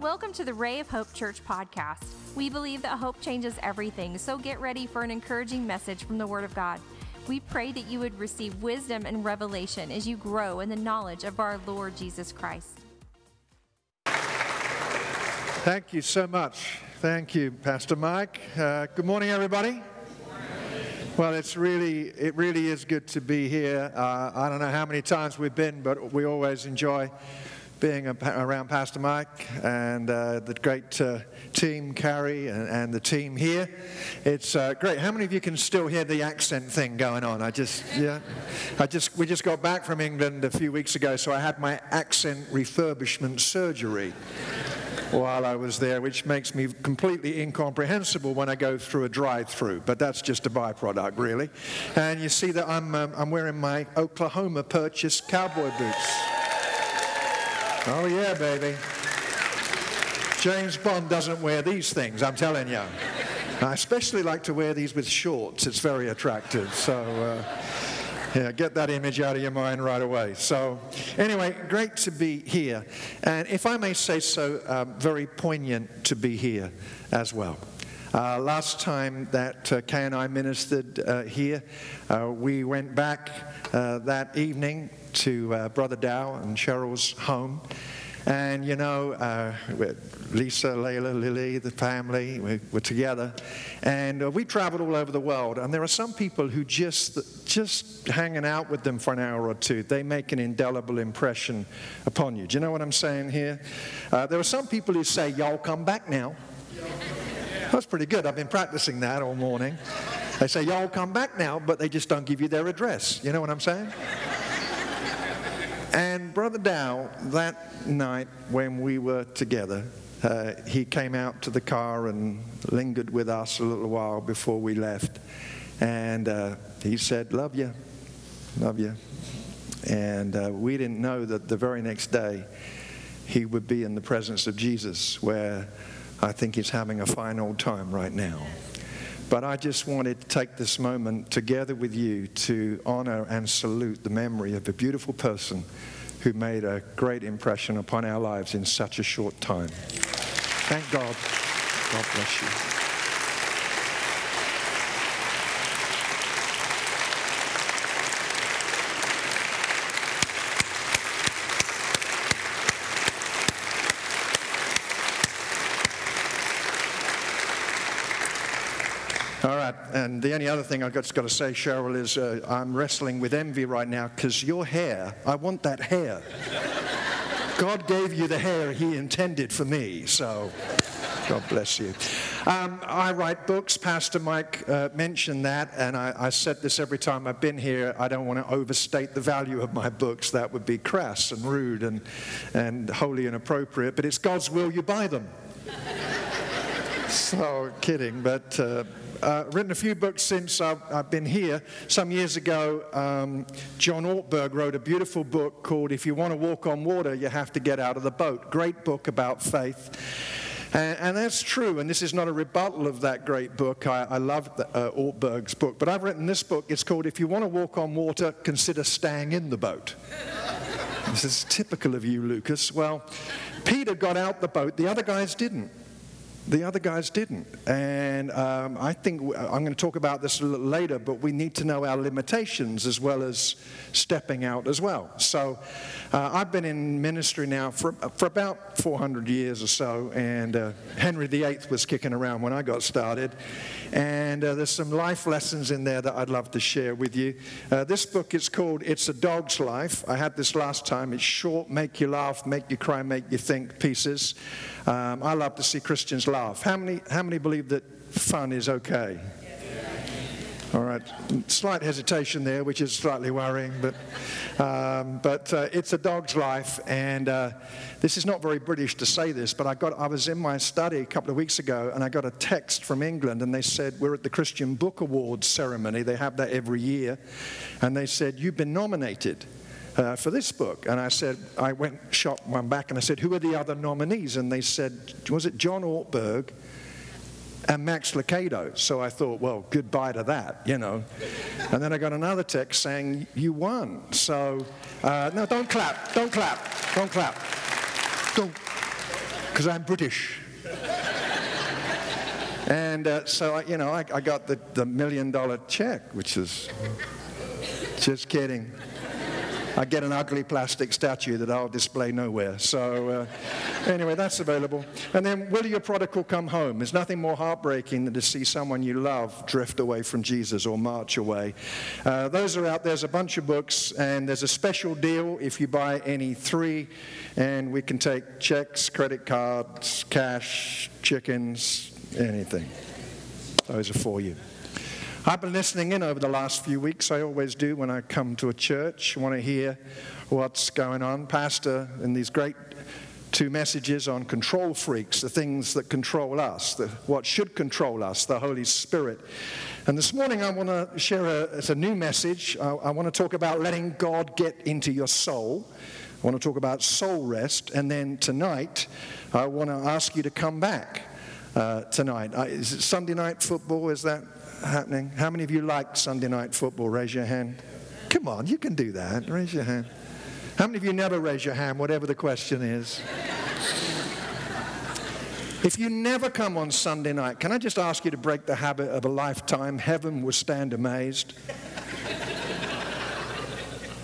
Welcome to the Ray of Hope Church podcast. We believe that hope changes everything, so get ready for an encouraging message from the Word of God. We pray that you would receive wisdom and revelation as you grow in the knowledge of our Lord Jesus Christ. Thank you so much. Thank you, Pastor Mike. Uh, good morning, everybody. Well, it's really, it really is good to be here. Uh, I don't know how many times we've been, but we always enjoy being around Pastor Mike and uh, the great uh, team, Carrie, and, and, the team here. It's uh, great. How many of you can still hear the accent thing going on? I just, yeah, I just, we just got back from England a few weeks ago, so I had my accent refurbishment surgery while I was there, which makes me completely incomprehensible when I go through a drive-through. But that's just a byproduct, really. And you see that I'm, um, I'm wearing my Oklahoma purchased cowboy boots. Oh, yeah, baby. James Bond doesn't wear these things, I'm telling you. I especially like to wear these with shorts. It's very attractive. So, uh, yeah, get that image out of your mind right away. So, anyway, great to be here. And if I may say so, um, very poignant to be here as well. Uh, last time that uh, Kay and I ministered uh, here, uh, we went back uh, that evening to uh, Brother Dow and Cheryl's home. And you know, uh, Lisa, Layla, Lily, the family, we were together. And uh, we traveled all over the world. And there are some people who just, just hanging out with them for an hour or two, they make an indelible impression upon you. Do you know what I'm saying here? Uh, there are some people who say, Y'all come back now. That's pretty good. I've been practicing that all morning. They say, Y'all come back now, but they just don't give you their address. You know what I'm saying? And Brother Dow, that night when we were together, uh, he came out to the car and lingered with us a little while before we left. And uh, he said, Love you, love you. And uh, we didn't know that the very next day he would be in the presence of Jesus, where I think he's having a fine old time right now. But I just wanted to take this moment together with you to honor and salute the memory of a beautiful person who made a great impression upon our lives in such a short time. Thank God. God bless you. And the only other thing I've just got to say, Cheryl, is uh, I'm wrestling with envy right now because your hair, I want that hair. God gave you the hair He intended for me, so God bless you. Um, I write books. Pastor Mike uh, mentioned that, and I, I, said this every time I've been here. I don't want to overstate the value of my books. That would be crass and rude and, and wholly inappropriate, but it's God's will you buy them. so, kidding, but. Uh, uh, written a few books since I've, I've been here. Some years ago, um, John Ortberg wrote a beautiful book called If You Want to Walk on Water, You Have to Get Out of the Boat. Great book about faith. And, and that's true, and this is not a rebuttal of that great book. I, I love the, uh, Ortberg's book, but I've written this book. It's called If You Want to Walk on Water, Consider Staying in the Boat. this is typical of you, Lucas. Well, Peter got out the boat, the other guys didn't. The other guys didn't. And um, I think I'm going to talk about this a little later, but we need to know our limitations as well as stepping out as well. So uh, I've been in ministry now for, for about 400 years or so, and uh, Henry VIII was kicking around when I got started. And uh, there's some life lessons in there that I'd love to share with you. Uh, this book is called It's a Dog's Life. I had this last time. It's short, make you laugh, make you cry, make you think pieces. Um, I love to see Christians laugh. How many, how many believe that fun is okay? All right, slight hesitation there, which is slightly worrying, but, um, but uh, it's a dog's life, and uh, this is not very British to say this, but I, got, I was in my study a couple of weeks ago, and I got a text from England, and they said, We're at the Christian Book Awards ceremony, they have that every year, and they said, You've been nominated uh, for this book. And I said, I went, shot one back and I said, who are the other nominees? And they said, was it John Ortberg and Max Lucado? So I thought, well, goodbye to that, you know. And then I got another text saying, you won. So, uh, no, don't clap, don't clap, don't clap. Don't. because I'm British. and uh, so, I, you know, I, I got the, the million dollar check, which is just kidding. I get an ugly plastic statue that I'll display nowhere. So, uh, anyway, that's available. And then, Will Your Prodigal Come Home? There's nothing more heartbreaking than to see someone you love drift away from Jesus or march away. Uh, those are out. There's a bunch of books, and there's a special deal if you buy any three, and we can take checks, credit cards, cash, chickens, anything. Those are for you. I've been listening in over the last few weeks. I always do when I come to a church. I want to hear what's going on. Pastor, in these great two messages on control freaks, the things that control us, the, what should control us, the Holy Spirit. And this morning I want to share a, it's a new message. I, I want to talk about letting God get into your soul. I want to talk about soul rest. And then tonight, I want to ask you to come back uh, tonight. Uh, is it Sunday night football? Is that happening? How many of you like Sunday night football? Raise your hand. Come on, you can do that. Raise your hand. How many of you never raise your hand, whatever the question is? If you never come on Sunday night, can I just ask you to break the habit of a lifetime? Heaven will stand amazed.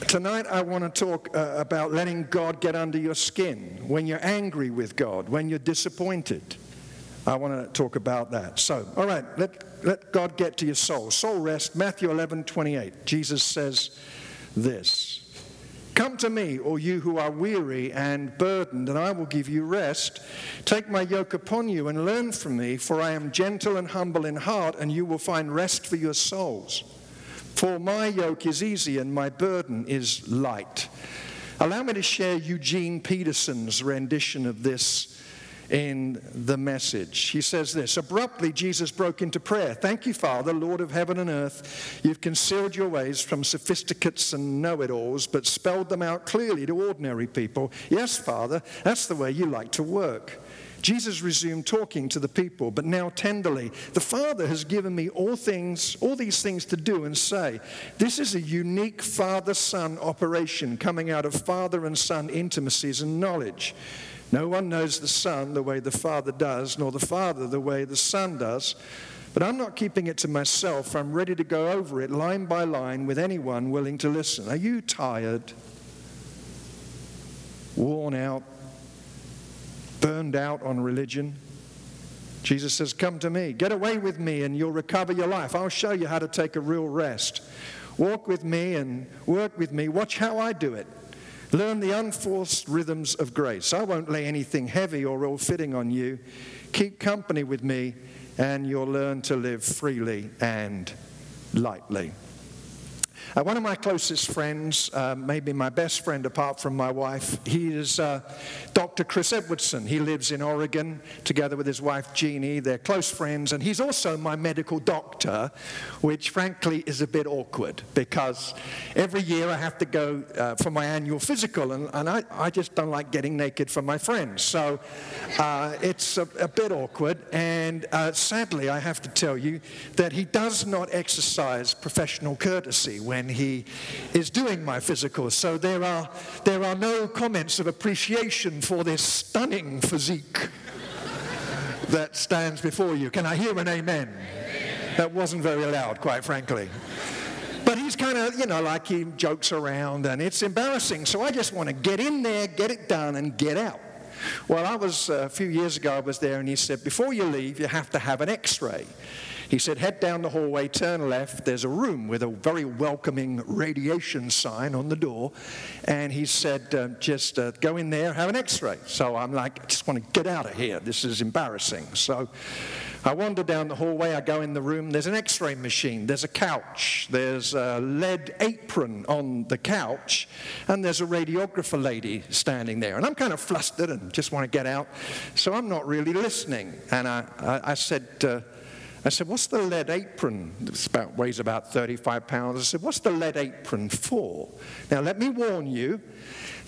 Tonight, I want to talk uh, about letting God get under your skin when you're angry with God, when you're disappointed. I want to talk about that. So, all right, let, let God get to your soul. Soul rest, Matthew 11, 28. Jesus says this Come to me, all you who are weary and burdened, and I will give you rest. Take my yoke upon you and learn from me, for I am gentle and humble in heart, and you will find rest for your souls. For my yoke is easy and my burden is light. Allow me to share Eugene Peterson's rendition of this in the message. He says this Abruptly, Jesus broke into prayer. Thank you, Father, Lord of heaven and earth. You've concealed your ways from sophisticates and know it alls, but spelled them out clearly to ordinary people. Yes, Father, that's the way you like to work. Jesus resumed talking to the people, but now tenderly. The Father has given me all things, all these things to do and say. This is a unique father son operation coming out of father and son intimacies and knowledge. No one knows the Son the way the Father does, nor the Father the way the Son does. But I'm not keeping it to myself. I'm ready to go over it line by line with anyone willing to listen. Are you tired? Worn out? Burned out on religion? Jesus says, Come to me. Get away with me and you'll recover your life. I'll show you how to take a real rest. Walk with me and work with me. Watch how I do it. Learn the unforced rhythms of grace. I won't lay anything heavy or ill fitting on you. Keep company with me, and you'll learn to live freely and lightly. Uh, one of my closest friends, uh, maybe my best friend apart from my wife, he is uh, Dr. Chris Edwardson. He lives in Oregon together with his wife Jeannie. They're close friends, and he's also my medical doctor, which frankly is a bit awkward because every year I have to go uh, for my annual physical, and, and I, I, just don't like getting naked for my friends. So uh, it's a, a, bit awkward, and uh, sadly, I have to tell you that he does not exercise professional courtesy when he is doing my physical. So there are, there are no comments of appreciation for this stunning physique that stands before you. Can I hear an amen? That wasn't very loud, quite frankly. But he's kind of, you know, like he jokes around and it's embarrassing. So I just want to get in there, get it done, and get out. Well, I was, uh, a few years ago, I was there and he said, before you leave, you have to have an x ray. He said, head down the hallway, turn left. There's a room with a very welcoming radiation sign on the door. And he said, uh, just uh, go in there, have an x ray. So I'm like, I just want to get out of here. This is embarrassing. So I wander down the hallway, I go in the room. There's an x ray machine, there's a couch, there's a lead apron on the couch, and there's a radiographer lady standing there. And I'm kind of flustered and just want to get out. So I'm not really listening. And I, I, I said, uh, I said, What's the lead apron? It about, weighs about 35 pounds. I said, What's the lead apron for? Now, let me warn you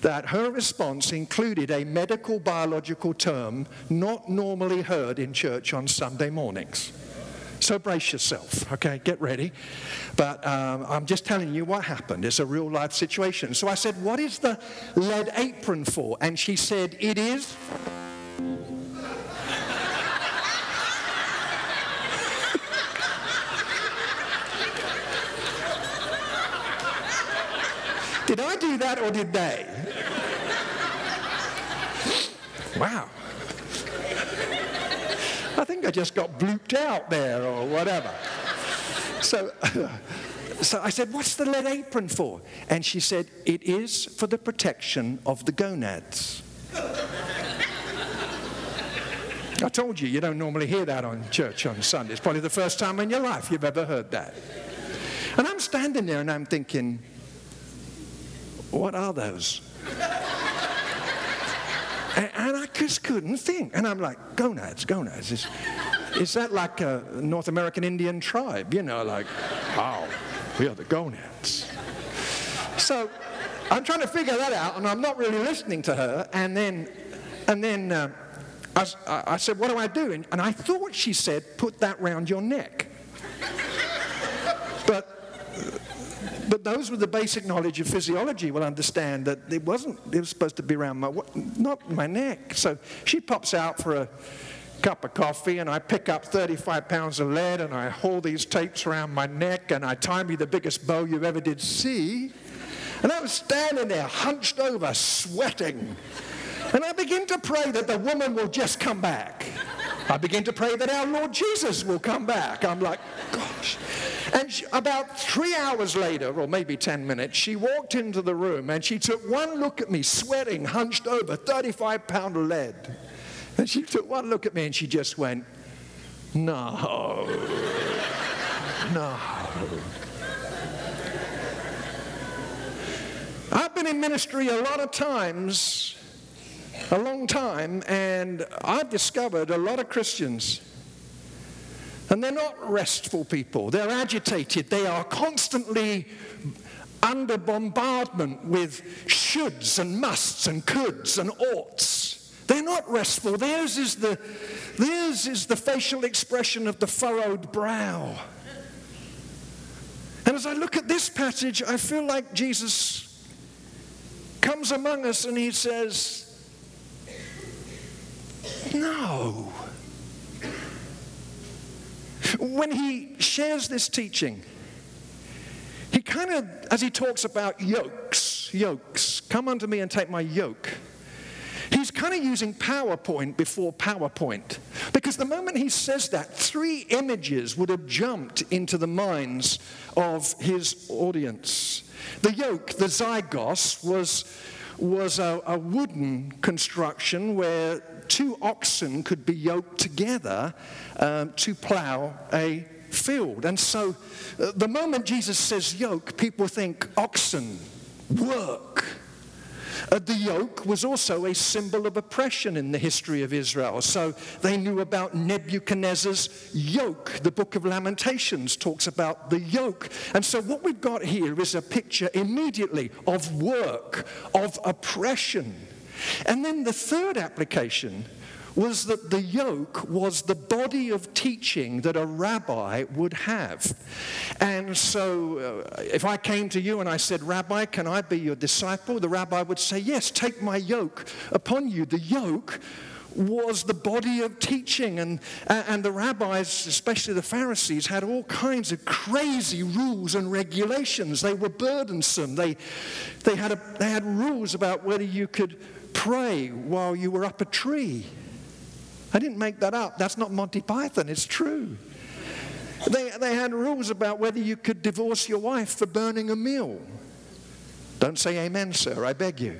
that her response included a medical biological term not normally heard in church on Sunday mornings. So brace yourself, okay? Get ready. But um, I'm just telling you what happened. It's a real life situation. So I said, What is the lead apron for? And she said, It is Did I do that or did they? wow. I think I just got blooped out there or whatever. So, so I said, What's the lead apron for? And she said, It is for the protection of the gonads. I told you, you don't normally hear that on church on Sunday. It's probably the first time in your life you've ever heard that. And I'm standing there and I'm thinking, what are those? and, and, I just couldn't think. And I'm like, gonads, gonads. Is, is that like a North American Indian tribe? You know, like, wow, we are the gonads. So I'm trying to figure that out, and I'm not really listening to her. And then, and then uh, I, I, said, What do I do? And, and I thought she said, Put that round your neck. but but those with the basic knowledge of physiology will understand that it wasn't, it was supposed to be around my, not my neck. So she pops out for a cup of coffee and I pick up 35 pounds of lead and I hold these tapes around my neck and I tie me the biggest bow you ever did see. And I'm standing there hunched over, sweating. And I begin to pray that the woman will just come back. I begin to pray that our Lord Jesus will come back. I'm like, gosh. And she, about three hours later, or maybe 10 minutes, she walked into the room and she took one look at me, sweating, hunched over, 35 pound lead. And she took one look at me and she just went, no, no. I've been in ministry a lot of times, a long time, and I've discovered a lot of Christians and they're not restful people. They're agitated. They are constantly under bombardment with shoulds and musts and coulds and oughts. They're not restful. Theirs is the, theirs is the facial expression of the furrowed brow. And as I look at this passage, I feel like Jesus comes among us and he says, No. When he shares this teaching, he kind of, as he talks about yokes, yokes, come unto me and take my yoke. He's kind of using PowerPoint before PowerPoint. Because the moment he says that, three images would have jumped into the minds of his audience. The yoke, the zygos, was, was a, a wooden construction where two oxen could be yoked together um, to plow a field. And so uh, the moment Jesus says yoke, people think oxen, work. Uh, the yoke was also a symbol of oppression in the history of Israel. So they knew about Nebuchadnezzar's yoke. The book of Lamentations talks about the yoke. And so what we've got here is a picture immediately of work, of oppression. And then the third application was that the yoke was the body of teaching that a rabbi would have. And so, uh, if I came to you and I said, Rabbi, can I be your disciple? The rabbi would say, Yes, take my yoke upon you. The yoke was the body of teaching. And, and the rabbis, especially the Pharisees, had all kinds of crazy rules and regulations. They were burdensome. They, they, had, a, they had rules about whether you could pray while you were up a tree. I didn't make that up. That's not Monty Python, it's true. They, they had rules about whether you could divorce your wife for burning a meal. Don't say amen, sir, I beg you.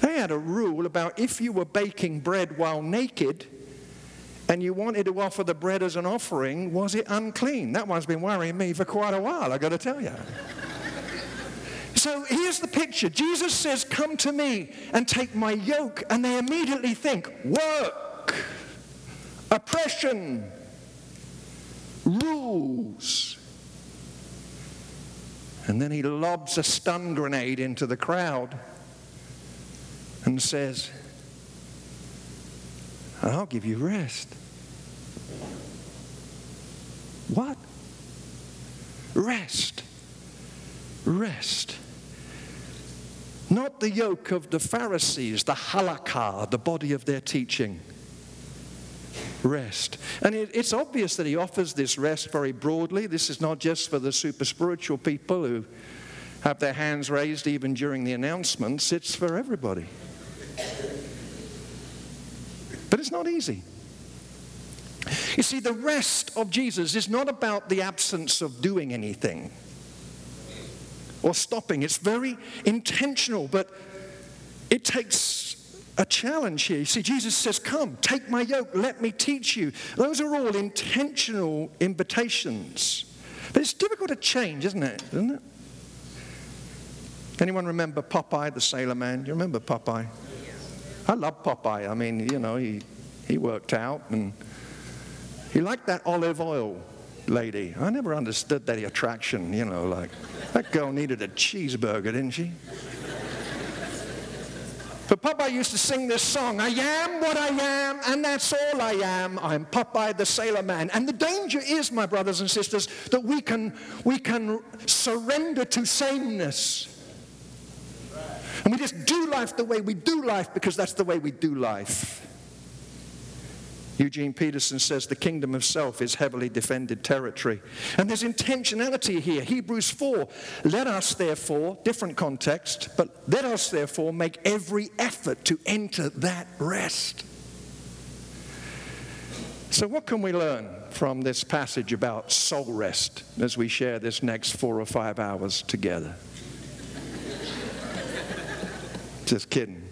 They had a rule about if you were baking bread while naked and you wanted to offer the bread as an offering, was it unclean? That one's been worrying me for quite a while, I've got to tell you. So here's the picture Jesus says, Come to me and take my yoke. And they immediately think, Work, oppression, rules. And then he lobs a stun grenade into the crowd and says, I'll give you rest. What? Rest. Rest. Not the yoke of the Pharisees, the halakha, the body of their teaching. Rest. And it, it's obvious that he offers this rest very broadly. This is not just for the super spiritual people who have their hands raised even during the announcements. It's for everybody. But it's not easy. You see, the rest of Jesus is not about the absence of doing anything or stopping. It's very intentional, but it takes a challenge here. You see, Jesus says, Come, take my yoke, let me teach you. Those are all intentional invitations. But it's difficult to change, isn't it? Isn't it? Anyone remember Popeye the Sailor Man? Do you remember Popeye? I love Popeye. I mean, you know, he, he worked out and he liked that olive oil lady. I never understood that attraction, you know, like that girl needed a cheeseburger, didn't she? But Popeye used to sing this song, I am what I am, and that's all I am. I'm Popeye the Sailor Man. And the danger is, my brothers and sisters, that we can, we can surrender to sameness. And we just do life the way we do life because that's the way we do life. Eugene Peterson says the kingdom of self is heavily defended territory. And there's intentionality here. Hebrews 4 let us therefore, different context, but let us therefore make every effort to enter that rest. So, what can we learn from this passage about soul rest as we share this next four or five hours together? Just kidding.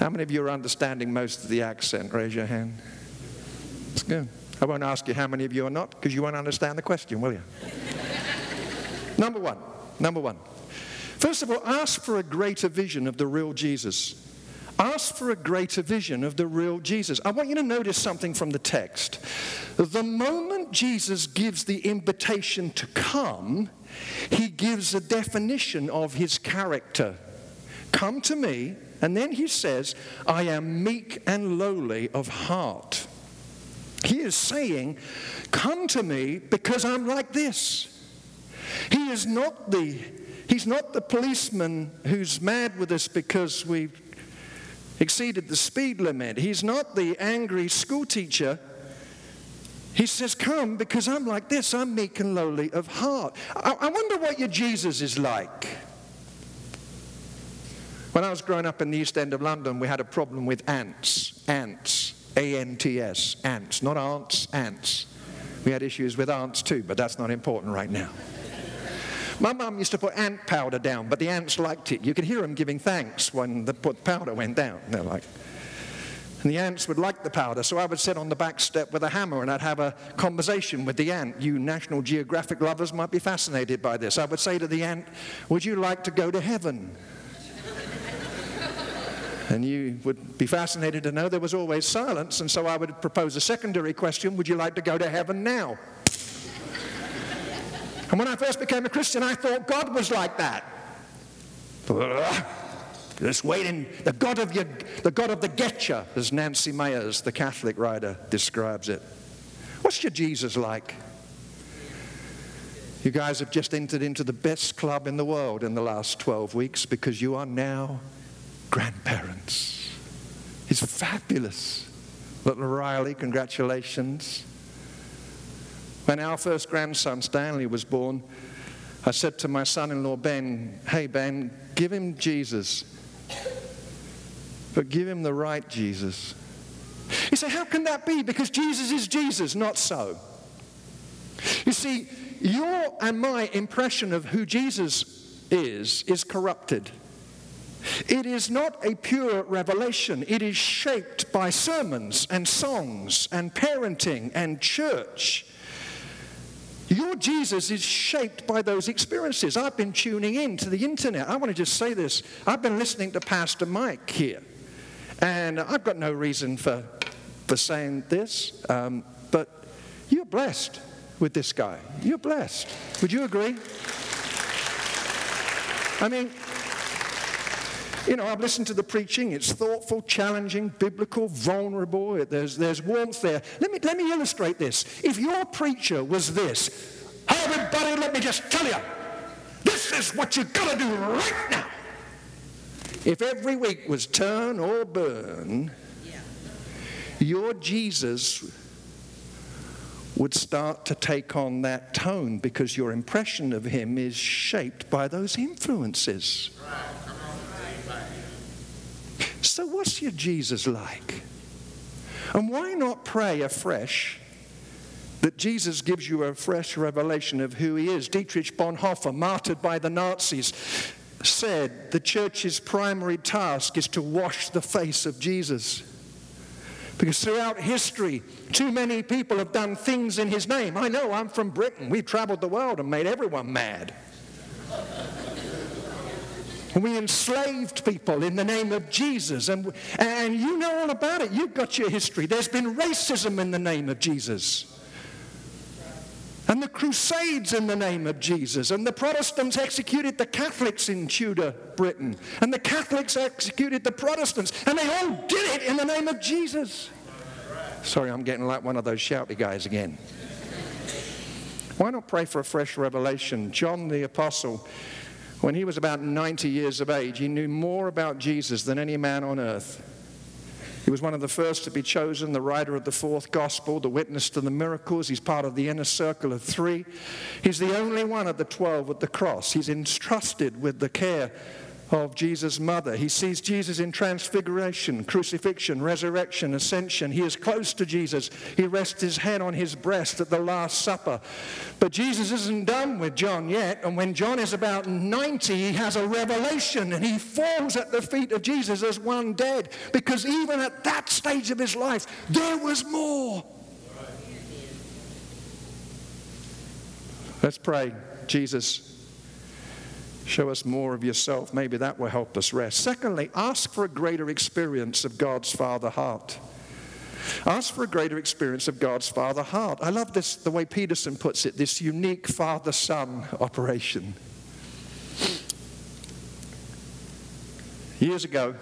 How many of you are understanding most of the accent? Raise your hand. It's good. I won't ask you how many of you are not, because you won't understand the question, will you? number one. Number one. First of all, ask for a greater vision of the real Jesus. Ask for a greater vision of the real Jesus. I want you to notice something from the text. The moment Jesus gives the invitation to come, he gives a definition of his character. Come to me, and then he says, I am meek and lowly of heart. He is saying, Come to me because I'm like this. He is not the He's not the policeman who's mad with us because we've exceeded the speed limit. He's not the angry schoolteacher. He says, Come because I'm like this. I'm meek and lowly of heart. I, I wonder what your Jesus is like. When I was growing up in the East End of London, we had a problem with ants. Ants. A N T S. Ants. Not ants, ants. We had issues with ants too, but that's not important right now. My mum used to put ant powder down, but the ants liked it. You could hear them giving thanks when the powder went down. They're like, and the ants would like the powder, so I would sit on the back step with a hammer and I'd have a conversation with the ant. You National Geographic lovers might be fascinated by this. I would say to the ant, Would you like to go to heaven? And you would be fascinated to know there was always silence, and so I would propose a secondary question Would you like to go to heaven now? and when I first became a Christian, I thought God was like that. Just waiting, the God of your, the God of the getcha, as Nancy Meyers, the Catholic writer, describes it. What's your Jesus like? You guys have just entered into the best club in the world in the last 12 weeks because you are now grandparents. He's fabulous. Little Riley, congratulations. When our first grandson, Stanley, was born, I said to my son in law, Ben, hey, Ben, give him Jesus. But give him the right Jesus. He said, How can that be? Because Jesus is Jesus, not so. You see, your and my impression of who Jesus is is corrupted. It is not a pure revelation. It is shaped by sermons and songs and parenting and church. Your Jesus is shaped by those experiences. I've been tuning in to the internet. I want to just say this. I've been listening to Pastor Mike here. And I've got no reason for, for saying this, um, but you're blessed with this guy. You're blessed. Would you agree? I mean, you know, I've listened to the preaching. It's thoughtful, challenging, biblical, vulnerable. There's, there's warmth there. Let me, let me illustrate this. If your preacher was this, hey, everybody, let me just tell you, this is what you've got to do right now. If every week was turn or burn, your Jesus would start to take on that tone because your impression of him is shaped by those influences. So, what's your Jesus like? And why not pray afresh that Jesus gives you a fresh revelation of who he is? Dietrich Bonhoeffer, martyred by the Nazis, said the church's primary task is to wash the face of Jesus. Because throughout history, too many people have done things in his name. I know, I'm from Britain. We've traveled the world and made everyone mad. We enslaved people in the name of Jesus. And, and you know all about it. You've got your history. There's been racism in the name of Jesus. And the Crusades in the name of Jesus. And the Protestants executed the Catholics in Tudor Britain. And the Catholics executed the Protestants. And they all did it in the name of Jesus. Sorry, I'm getting like one of those shouty guys again. Why not pray for a fresh revelation? John the Apostle when he was about 90 years of age, he knew more about Jesus than any man on earth. He was one of the first to be chosen, the writer of the fourth gospel, the witness to the miracles. He's part of the inner circle of three. He's the only one of the 12 at the cross. He's entrusted with the care of Jesus' mother. He sees Jesus in transfiguration, crucifixion, resurrection, ascension. He is close to Jesus. He rests his head on his breast at the Last Supper. But Jesus isn't done with John yet. And when John is about 90, he has a revelation and he falls at the feet of Jesus as one dead. Because even at that stage of his life, there was more. Let's pray. Jesus, Show us more of yourself. Maybe that will help us rest. Secondly, ask for a greater experience of God's Father heart. Ask for a greater experience of God's Father heart. I love this, the way Peterson puts it, this unique father son operation. Years ago,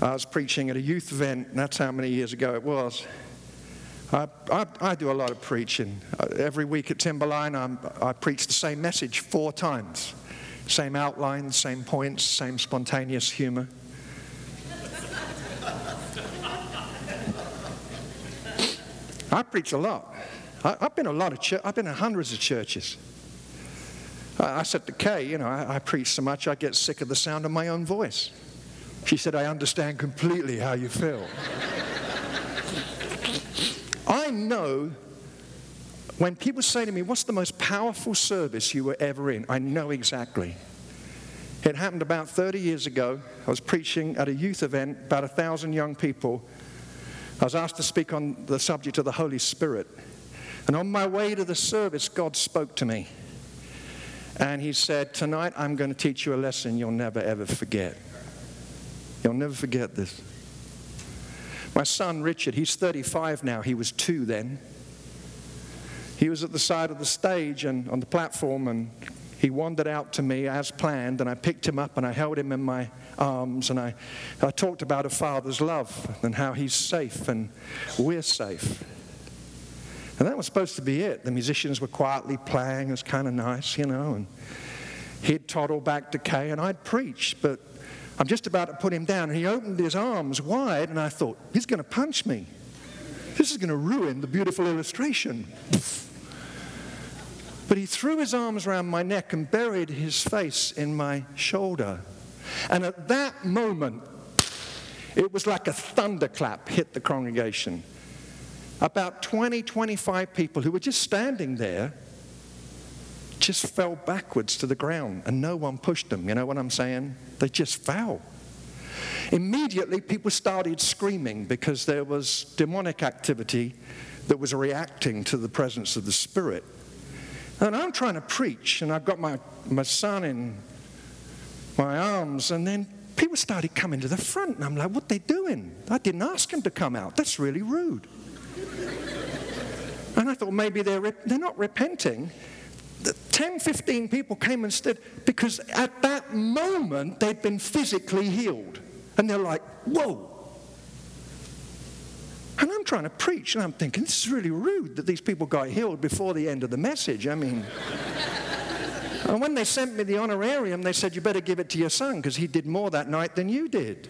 I was preaching at a youth event, and that's how many years ago it was. I, I, I, do a lot of preaching. Uh, every week at Timberline, I'm, I preach the same message four times. Same outline, same points, same spontaneous humor. I preach a lot. I, have been a lot of church, I've been in hundreds of churches. I, I said to Kay, you know, I, I preach so much I get sick of the sound of my own voice. She said, I understand completely how you feel. I know when people say to me, What's the most powerful service you were ever in? I know exactly. It happened about 30 years ago. I was preaching at a youth event, about a thousand young people. I was asked to speak on the subject of the Holy Spirit. And on my way to the service, God spoke to me. And He said, Tonight I'm going to teach you a lesson you'll never ever forget. You'll never forget this. My son Richard, he's 35 now, he was two then. He was at the side of the stage and on the platform, and he wandered out to me as planned, and I picked him up and I held him in my arms, and I, I talked about a father's love and how he's safe and we're safe. And that was supposed to be it. The musicians were quietly playing, it was kind of nice, you know, and he'd toddle back to Kay, and I'd preach, but I'm just about to put him down. And he opened his arms wide, and I thought, he's going to punch me. This is going to ruin the beautiful illustration. But he threw his arms around my neck and buried his face in my shoulder. And at that moment, it was like a thunderclap hit the congregation. About 20, 25 people who were just standing there just fell backwards to the ground and no one pushed them. You know what I'm saying? They just fell. Immediately, people started screaming because there was demonic activity that was reacting to the presence of the Spirit. And I'm trying to preach, and I've got my, my son in my arms, and then people started coming to the front, and I'm like, what they doing? I didn't ask them to come out. That's really rude. and I thought maybe they're, they're not repenting. 10, 15 people came and stood because at that moment they'd been physically healed. And they're like, whoa. And I'm trying to preach, and I'm thinking, this is really rude that these people got healed before the end of the message. I mean, and when they sent me the honorarium, they said, you better give it to your son because he did more that night than you did.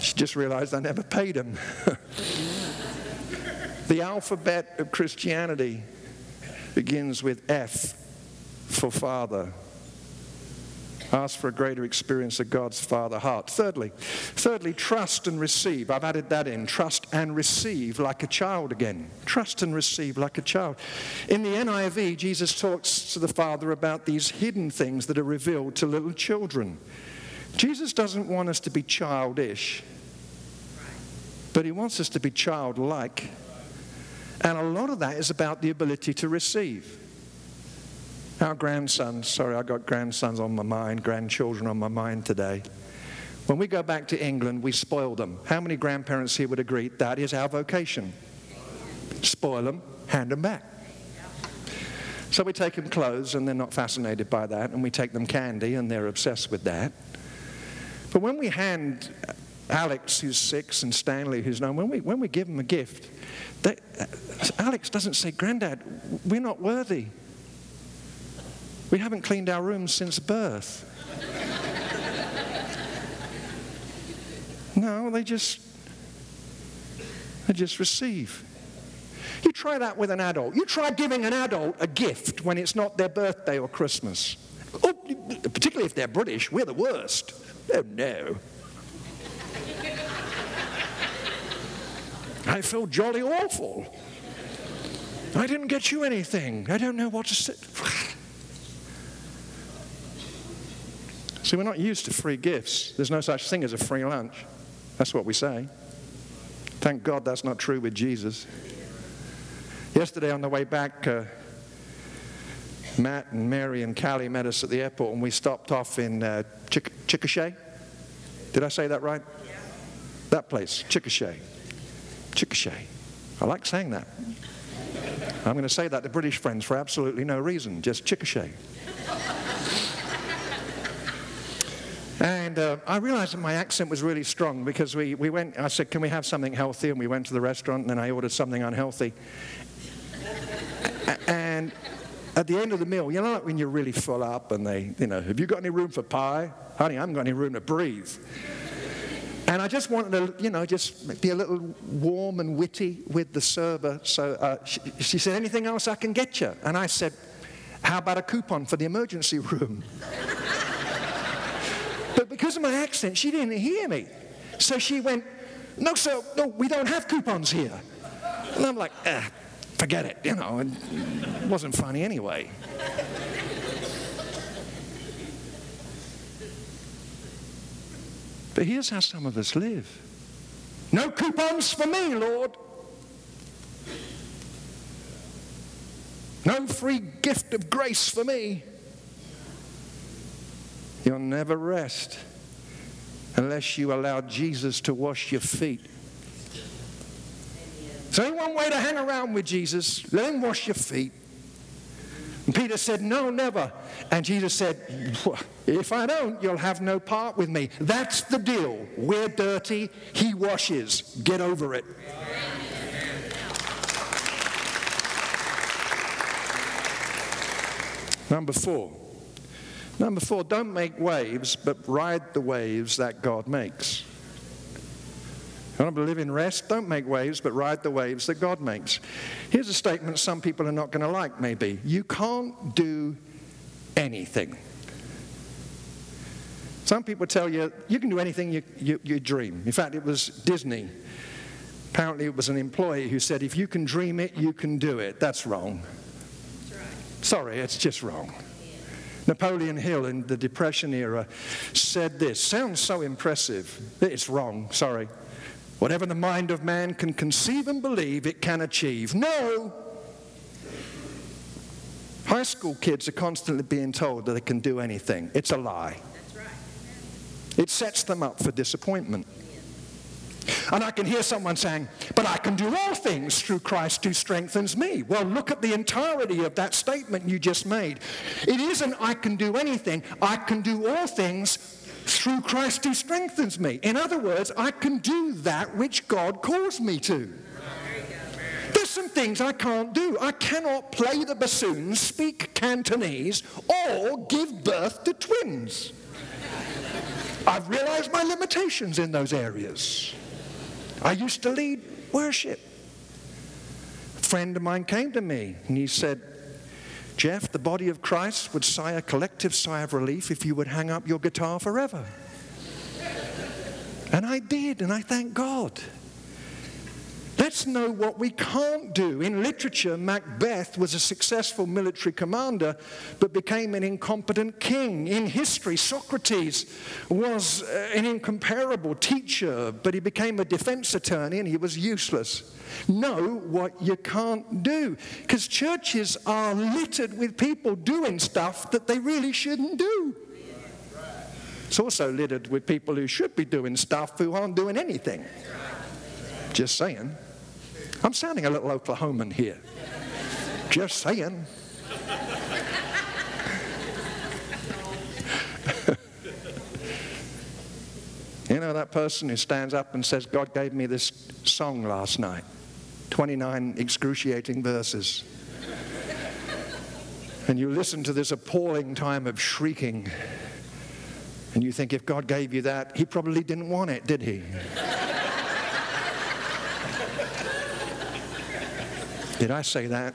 She just realized I never paid him. The alphabet of Christianity begins with F for Father. Ask for a greater experience of God's Father heart. Thirdly, thirdly, trust and receive. I've added that in. Trust and receive like a child again. Trust and receive like a child. In the NIV, Jesus talks to the Father about these hidden things that are revealed to little children. Jesus doesn't want us to be childish, but he wants us to be childlike. And a lot of that is about the ability to receive. Our grandsons, sorry, I got grandsons on my mind, grandchildren on my mind today. When we go back to England, we spoil them. How many grandparents here would agree that is our vocation? Spoil them, hand them back. So we take them clothes and they're not fascinated by that, and we take them candy and they're obsessed with that. But when we hand Alex, who's six, and Stanley, who's nine, when we, when we give them a gift, they, Alex doesn't say, Granddad, we're not worthy. We haven't cleaned our rooms since birth. no, they just they just receive. You try that with an adult. You try giving an adult a gift when it's not their birthday or Christmas. Oh, particularly if they're British, we're the worst. Oh no. I feel jolly awful. I didn't get you anything. I don't know what to say. See, we're not used to free gifts. There's no such thing as a free lunch. That's what we say. Thank God that's not true with Jesus. Yesterday on the way back, uh, Matt and Mary and Callie met us at the airport and we stopped off in uh, Chick- Chickasha. Did I say that right? Yeah. That place, Chickasha. Chickasha. I like saying that. I'm going to say that to British friends for absolutely no reason, just Chickasha. And uh, I realized that my accent was really strong because we, we went, I said, Can we have something healthy? And we went to the restaurant, and then I ordered something unhealthy. and at the end of the meal, you know, like when you're really full up and they, you know, have you got any room for pie? Honey, I haven't got any room to breathe. And I just wanted to, you know, just be a little warm and witty with the server. So uh, she, she said, Anything else I can get you? And I said, How about a coupon for the emergency room? But because of my accent, she didn't hear me. So she went, No, sir, no, we don't have coupons here. And I'm like, ah, forget it, you know, it wasn't funny anyway. But here's how some of us live no coupons for me, Lord. No free gift of grace for me. You'll never rest unless you allow Jesus to wash your feet. So, one way to hang around with Jesus, let him wash your feet. Peter said, No, never. And Jesus said, If I don't, you'll have no part with me. That's the deal. We're dirty, he washes. Get over it. Number four. Number four, don't make waves, but ride the waves that God makes. You want to live in rest? Don't make waves, but ride the waves that God makes. Here's a statement some people are not going to like, maybe. You can't do anything. Some people tell you you can do anything you, you, you dream. In fact, it was Disney. Apparently, it was an employee who said, if you can dream it, you can do it. That's wrong. That's right. Sorry, it's just wrong. Napoleon Hill in the Depression era said this. Sounds so impressive. It's wrong, sorry. Whatever the mind of man can conceive and believe, it can achieve. No! High school kids are constantly being told that they can do anything. It's a lie. Right. It sets them up for disappointment. And I can hear someone saying, But I can do all things through Christ who strengthens me. Well, look at the entirety of that statement you just made. It isn't, I can do anything, I can do all things through Christ who strengthens me. In other words, I can do that which God calls me to. There's some things I can't do. I cannot play the bassoon, speak Cantonese, or give birth to twins. I've realized my limitations in those areas. I used to lead worship. A friend of mine came to me and he said, Jeff, the body of Christ would sigh a collective sigh of relief if you would hang up your guitar forever. And I did, and I thank God. Let's know what we can't do. In literature, Macbeth was a successful military commander but became an incompetent king. In history, Socrates was uh, an incomparable teacher, but he became a defense attorney and he was useless. Know what you can't do. Because churches are littered with people doing stuff that they really shouldn't do. It's also littered with people who should be doing stuff who aren't doing anything. Just saying. I'm sounding a little Oklahoman here. Just saying. you know that person who stands up and says, God gave me this song last night 29 excruciating verses. and you listen to this appalling time of shrieking, and you think, if God gave you that, He probably didn't want it, did He? Did I say that?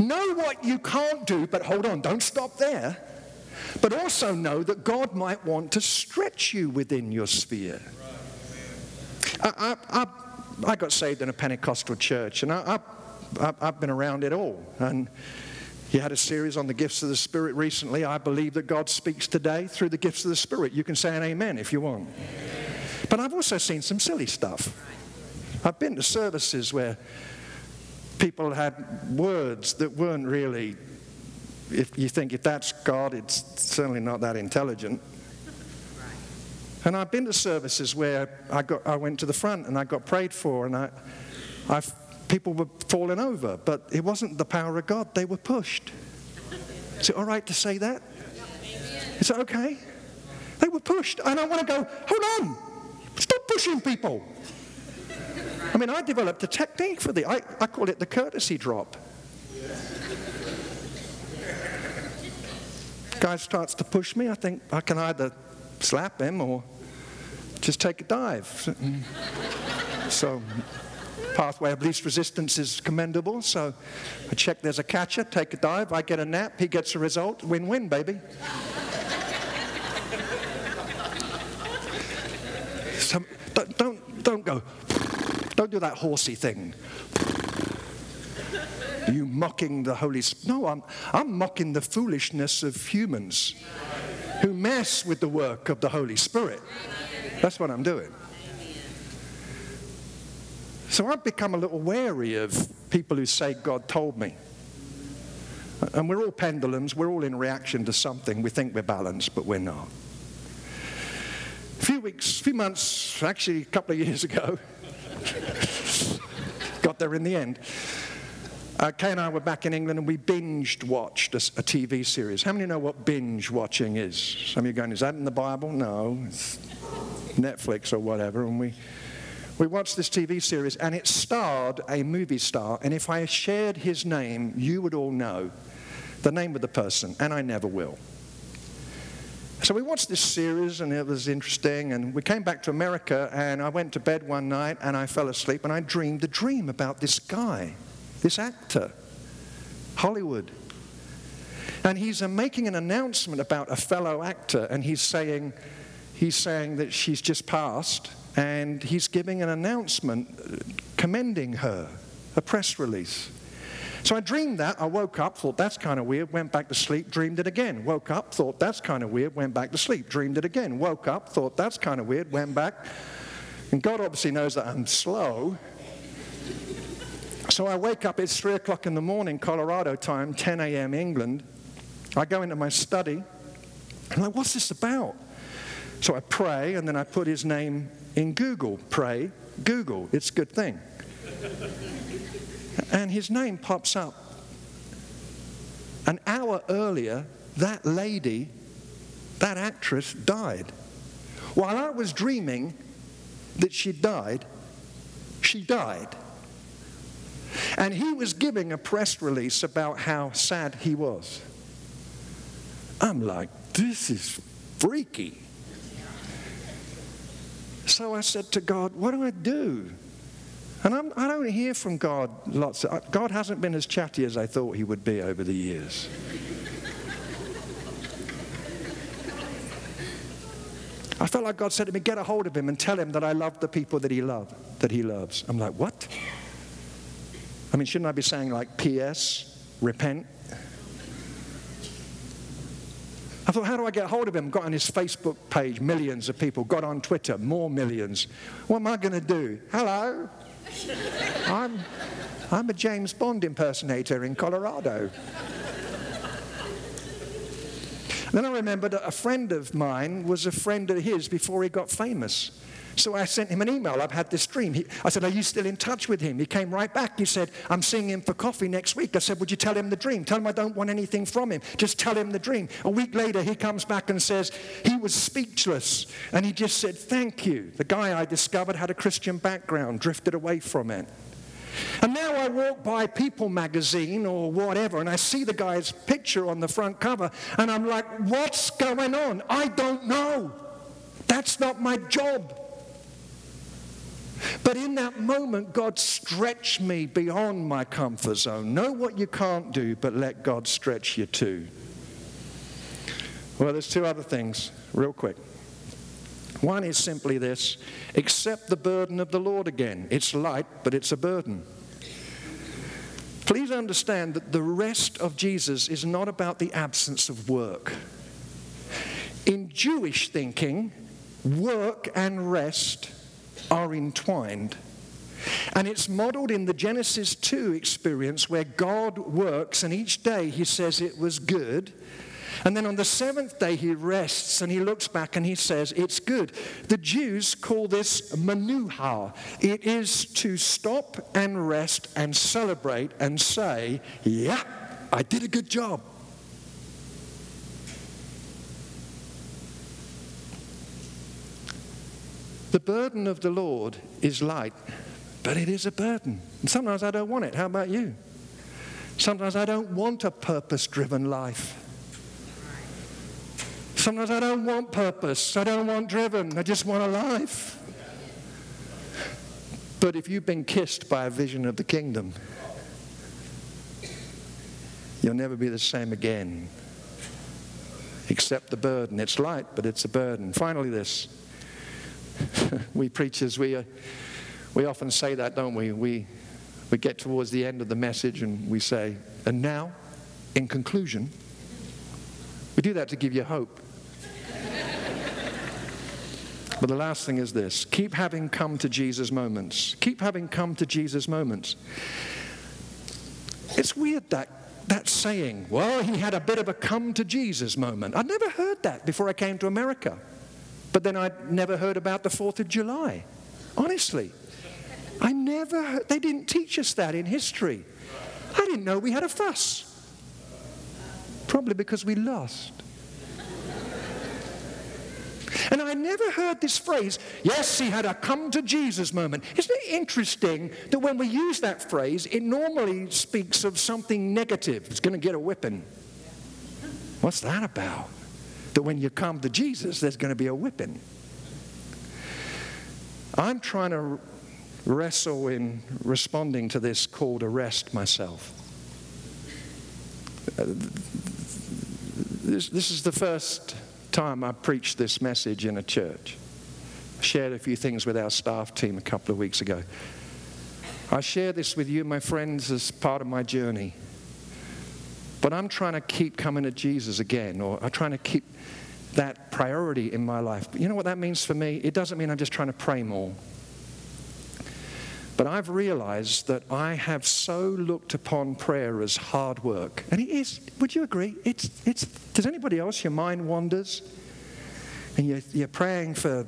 know what you can't do, but hold on, don't stop there. But also know that God might want to stretch you within your sphere. I, I, I, I got saved in a Pentecostal church, and I, have been around it all. And you had a series on the gifts of the Spirit recently. I believe that God speaks today through the gifts of the Spirit. You can say an amen if you want. But I've also seen some silly stuff. I've been to services where people had words that weren't really, if you think if that's God, it's certainly not that intelligent. And I've been to services where I, got, I went to the front and I got prayed for, and I, I, people were falling over, but it wasn't the power of God, they were pushed. Is it all right to say that? Is it okay? They were pushed, and I want to go, hold on, stop pushing people. I mean, I developed a technique for the, I, I call it the courtesy drop. Guy starts to push me, I think I can either slap him or just take a dive. So, pathway of least resistance is commendable. So, I check there's a catcher, take a dive, I get a nap, he gets a result, win win, baby. So, don't, don't go, don't do that horsey thing. you mocking the Holy Spirit. No, I'm, I'm mocking the foolishness of humans who mess with the work of the Holy Spirit. That's what I'm doing. So I've become a little wary of people who say, God told me. And we're all pendulums, we're all in reaction to something. We think we're balanced, but we're not. A few weeks, a few months, actually a couple of years ago, There in the end. Uh, Kay and I were back in England and we binged watched a, a, TV series. How many know what binge watching is? Some of you going, is that in the Bible? No, it's Netflix or whatever. And we, we watched this TV series and it starred a movie star. And if I shared his name, you would all know the name of the person, and I never will. So we watched this series and it was interesting. And we came back to America and I went to bed one night and I fell asleep and I dreamed a dream about this guy, this actor, Hollywood. And he's uh, making an announcement about a fellow actor and he's saying, he's saying that she's just passed and he's giving an announcement uh, commending her, a press release. So I dreamed that. I woke up, thought that's kind of weird, went back to sleep, dreamed it again. Woke up, thought that's kind of weird, went back to sleep, dreamed it again. Woke up, thought that's kind of weird, went back. And God obviously knows that I'm slow. So I wake up, it's 3 o'clock in the morning, Colorado time, 10 a.m. England. I go into my study. And I'm like, what's this about? So I pray, and then I put his name in Google. Pray, Google. It's a good thing and his name pops up. An hour earlier, that lady, that actress, died. While I was dreaming that she died, she died. And he was giving a press release about how sad he was. I'm like, this is freaky. So I said to God, What do I do? And I'm, I do not hear from God lots. Of, God hasn't been as chatty as I thought he would be over the years. I felt like God said to me, get a hold of him and tell him that I love the people that he love, that he loves. I'm like, what? I mean, shouldn't I be saying like P.S., repent? I thought, how do I get a hold of him? Got on his Facebook page, millions of people. Got on Twitter, more millions. What am I going to do? Hello? I'm, I'm a James Bond impersonator in Colorado. Then I remembered a friend of mine was a friend of his before he got famous. So I sent him an email. I've had this dream. He, I said, Are you still in touch with him? He came right back. He said, I'm seeing him for coffee next week. I said, Would you tell him the dream? Tell him I don't want anything from him. Just tell him the dream. A week later, he comes back and says, He was speechless. And he just said, Thank you. The guy I discovered had a Christian background, drifted away from it. And now I walk by People magazine or whatever, and I see the guy's picture on the front cover, and I'm like, what's going on? I don't know. That's not my job. But in that moment, God stretched me beyond my comfort zone. Know what you can't do, but let God stretch you too. Well, there's two other things, real quick. One is simply this accept the burden of the Lord again. It's light, but it's a burden. Please understand that the rest of Jesus is not about the absence of work. In Jewish thinking, work and rest are entwined. And it's modeled in the Genesis 2 experience where God works and each day he says it was good. And then on the seventh day, he rests and he looks back and he says, It's good. The Jews call this manuha. It is to stop and rest and celebrate and say, Yeah, I did a good job. The burden of the Lord is light, but it is a burden. And sometimes I don't want it. How about you? Sometimes I don't want a purpose driven life. Sometimes I don't want purpose. I don't want driven. I just want a life. But if you've been kissed by a vision of the kingdom, you'll never be the same again. Accept the burden. It's light, but it's a burden. Finally, this. we preachers, we, uh, we often say that, don't we? we? We get towards the end of the message and we say, and now, in conclusion, we do that to give you hope. But the last thing is this keep having come to Jesus moments. Keep having come to Jesus moments. It's weird that, that saying, well, he had a bit of a come to Jesus moment. I'd never heard that before I came to America. But then I'd never heard about the 4th of July. Honestly. I never heard, they didn't teach us that in history. I didn't know we had a fuss. Probably because we lost. And I never heard this phrase, yes, he had a come to Jesus moment. Isn't it interesting that when we use that phrase, it normally speaks of something negative? It's going to get a whipping. What's that about? That when you come to Jesus, there's going to be a whipping. I'm trying to wrestle in responding to this call to rest myself. Uh, this, this is the first time I preached this message in a church. I shared a few things with our staff team a couple of weeks ago. I share this with you, my friends, as part of my journey. But I'm trying to keep coming to Jesus again, or I'm trying to keep that priority in my life. But you know what that means for me? It doesn't mean I'm just trying to pray more. But I've realized that I have so looked upon prayer as hard work. And it is, would you agree? It's, it's, does anybody else, your mind wanders? And you're, you're praying for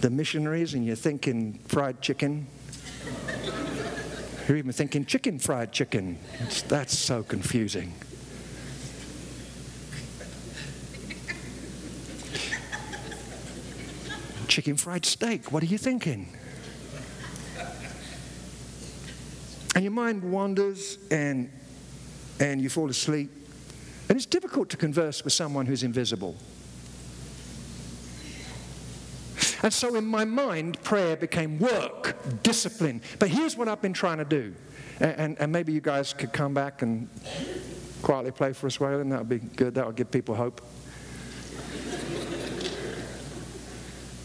the missionaries and you're thinking fried chicken. You're even thinking chicken fried chicken. It's, that's so confusing. chicken fried steak, what are you thinking? And your mind wanders and, and you fall asleep. And it's difficult to converse with someone who's invisible. And so in my mind, prayer became work, discipline. But here's what I've been trying to do. And, and, and maybe you guys could come back and quietly play for us, Waylon. That would be good. That would give people hope.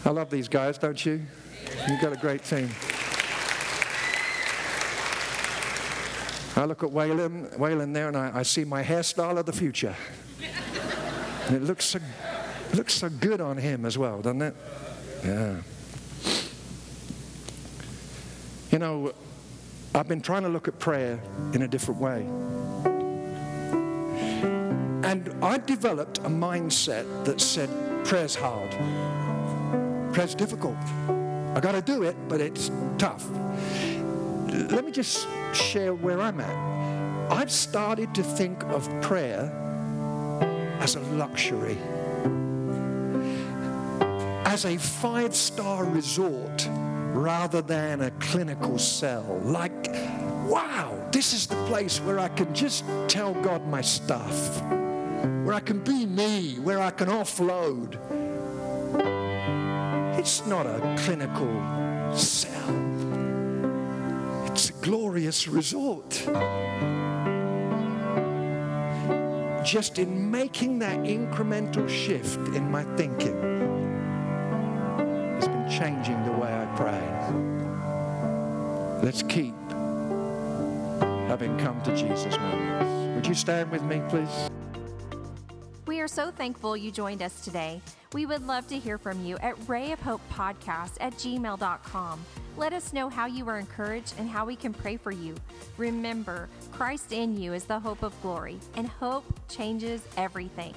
I love these guys, don't you? You've got a great team. I look at Waylon, Waylon there, and I, I see my hairstyle of the future. And it looks so, looks so good on him as well, doesn't it? Yeah. You know, I've been trying to look at prayer in a different way. And I developed a mindset that said, prayer's hard. Prayer's difficult. I got to do it, but it's tough. Let me just share where I'm at. I've started to think of prayer as a luxury, as a five star resort rather than a clinical cell. Like, wow, this is the place where I can just tell God my stuff, where I can be me, where I can offload. It's not a clinical cell, it's a glorious resort. Just in making that incremental shift in my thinking, changing the way I pray. Let's keep having come to Jesus moments. Would you stand with me, please? We are so thankful you joined us today. We would love to hear from you at rayofhopepodcast at gmail.com. Let us know how you were encouraged and how we can pray for you. Remember, Christ in you is the hope of glory, and hope changes everything.